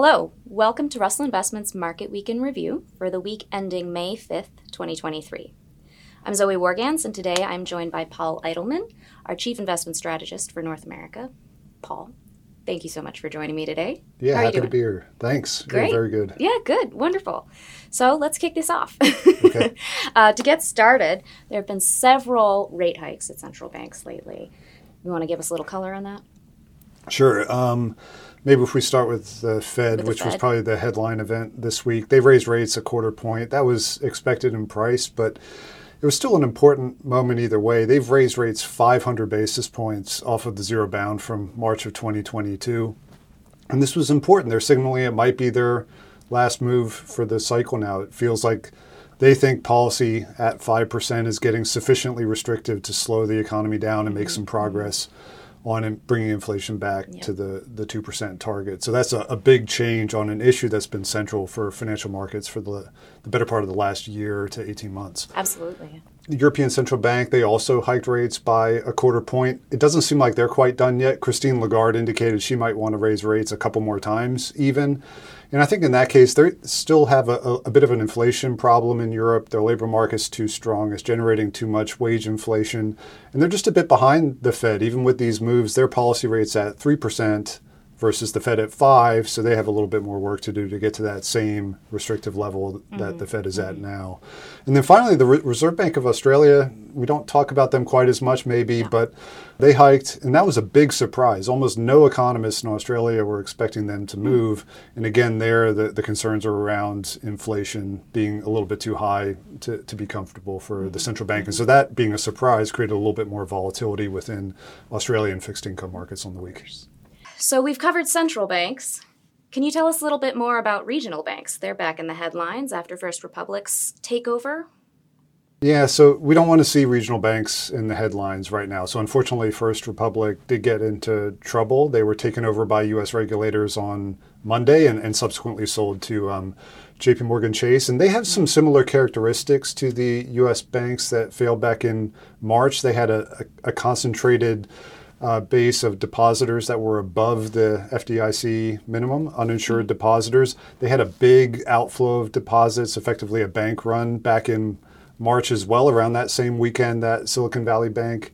Hello, welcome to Russell Investments Market Week in Review for the week ending May 5th, 2023. I'm Zoe Warganz, and today I'm joined by Paul Eichmann, our Chief Investment Strategist for North America. Paul, thank you so much for joining me today. Yeah, How happy to be here. Thanks. Great. very good. Yeah, good, wonderful. So let's kick this off. Okay. uh, to get started, there have been several rate hikes at central banks lately. You want to give us a little color on that? Sure. Um, maybe if we start with the Fed, With the which was probably the headline event this week, they raised rates a quarter point. That was expected in price, but it was still an important moment either way. They've raised rates 500 basis points off of the zero bound from March of 2022. And this was important. They're signaling it might be their last move for the cycle now. It feels like they think policy at 5% is getting sufficiently restrictive to slow the economy down and make mm-hmm. some progress on bringing inflation back Yeah. to the, the 2% target. So that's a, a big change on an issue that's been central for financial markets for the, the better part of the last year to 18 months. Absolutely. The European Central Bank, they also hiked rates by a quarter point. It doesn't seem like they're quite done yet. Christine Lagarde indicated she might want to raise rates a couple more times, even. And I think in that case, they still have a, a, bit of an inflation problem in Europe. Their labor market's too strong, it's generating too much wage inflation. And they're just a bit behind the Fed. Even with these moves, their policy rate's at 3% versus the Fed at 5 so they have a little bit more work to do to get to that same restrictive level that the mm-hmm. Fed is at mm-hmm. now. And then finally, the Re- Reserve Bank of Australia, we don't talk about them quite as much maybe, but they hiked, and that was a big surprise. Almost no economists in Australia were expecting them to mm-hmm. move. And again, there, the, the concerns are around inflation being a little bit too high to, to be comfortable for the central bank. And so that being a surprise created a little bit more volatility within Australian fixed income markets on the week. So we've covered central banks. Can you tell us a little bit more about regional banks? They're back in the headlines after First Republic's takeover. Yeah, so we don't want to see regional banks in the headlines right now. So unfortunately, First Republic did get into trouble. They were taken over by U.S. regulators on Monday and, and subsequently sold to um, J.P. Morgan Chase. And they have some similar characteristics to the U.S. banks that failed back in March. They had a, a, a concentrated uh, base of depositors that were above the FDIC minimum, uninsured depositors. They had a big outflow of deposits, effectively a bank run back in March as well, around that same weekend that Silicon Valley Bank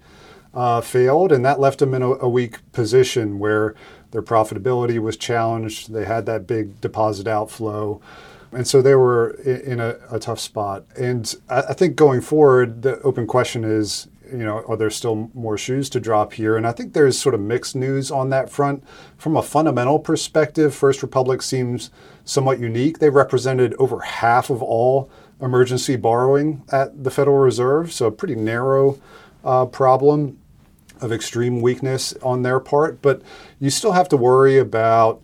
uh, failed. And that left them in a, a weak position where their profitability was challenged. They had that big deposit outflow. And so they were in a, a tough spot. And I, I think going forward, the open question is, you know, are there still more shoes to drop here? And I think there's sort of mixed news on that front. From a fundamental perspective, First Republic seems somewhat unique. They represented over half of all emergency borrowing at the Federal Reserve, so a pretty narrow uh, problem of extreme weakness on their part. But you still have to worry about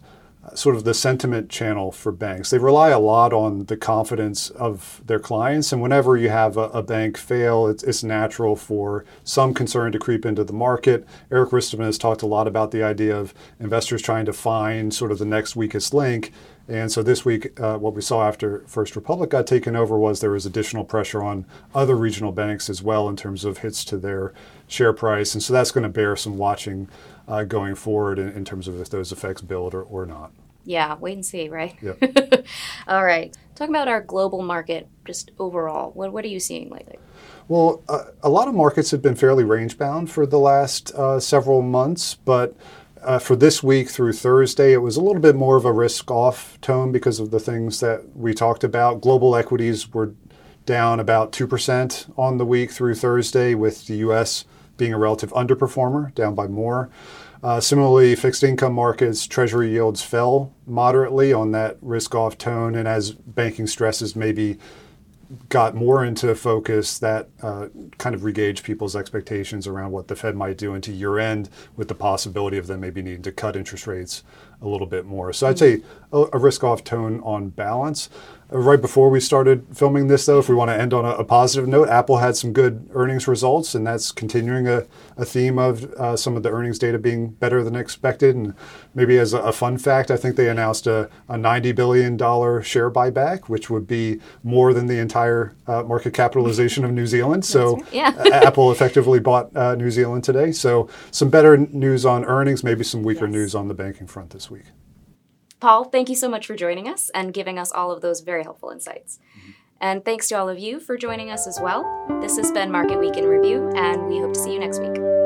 sort of the sentiment channel for banks. They rely a lot on the confidence of their clients. And whenever you have a, a bank fail, it's, it's natural for some concern to creep into the market. Erik Ristuben has talked a lot about the idea of investors trying to find sort of the next weakest link. And so this week, uh, what we saw after First Republic got taken over was there was additional pressure on other regional banks as well in terms of hits to their share price. And so that's going to bear some watching uh, going forward in, in terms of if those effects build or, or not. Yeah, wait and see, right? Yep. All right. Talk about our global market, just overall, what, what are you seeing lately? Well, uh, a lot of markets have been fairly range bound for the last uh, several months, but uh, for this week through Thursday, it was a little bit more of a risk off tone because of the things that we talked about. Global equities were down about 2% on the week through Thursday, with the US being a relative underperformer, down by more. Uh, similarly, fixed income markets, treasury yields fell moderately on that risk off tone, and as banking stresses maybe got more into focus that uh, kind of regauge people's expectations around what the Fed might do into year end with the possibility of them maybe needing to cut interest rates a little bit more. So I'd say a, a risk off tone on balance. Right before we started filming this, though, if we want to end on a, a positive note, Apple had some good earnings results, and that's continuing a, a theme of uh, some of the earnings data being better than expected. And maybe as a, a fun fact, I think they announced a, a $90 billion share buyback, which would be more than the entire uh, market capitalization of New Zealand. So right. Yeah. Apple effectively bought uh, New Zealand today. So some better news on earnings, maybe some weaker Yes. news on the banking front this week. Paul, thank you so much for joining us and giving us all of those very helpful insights. Mm-hmm. And thanks to all of you for joining us as well. This has been Market Week in Review, and we hope to see you next week.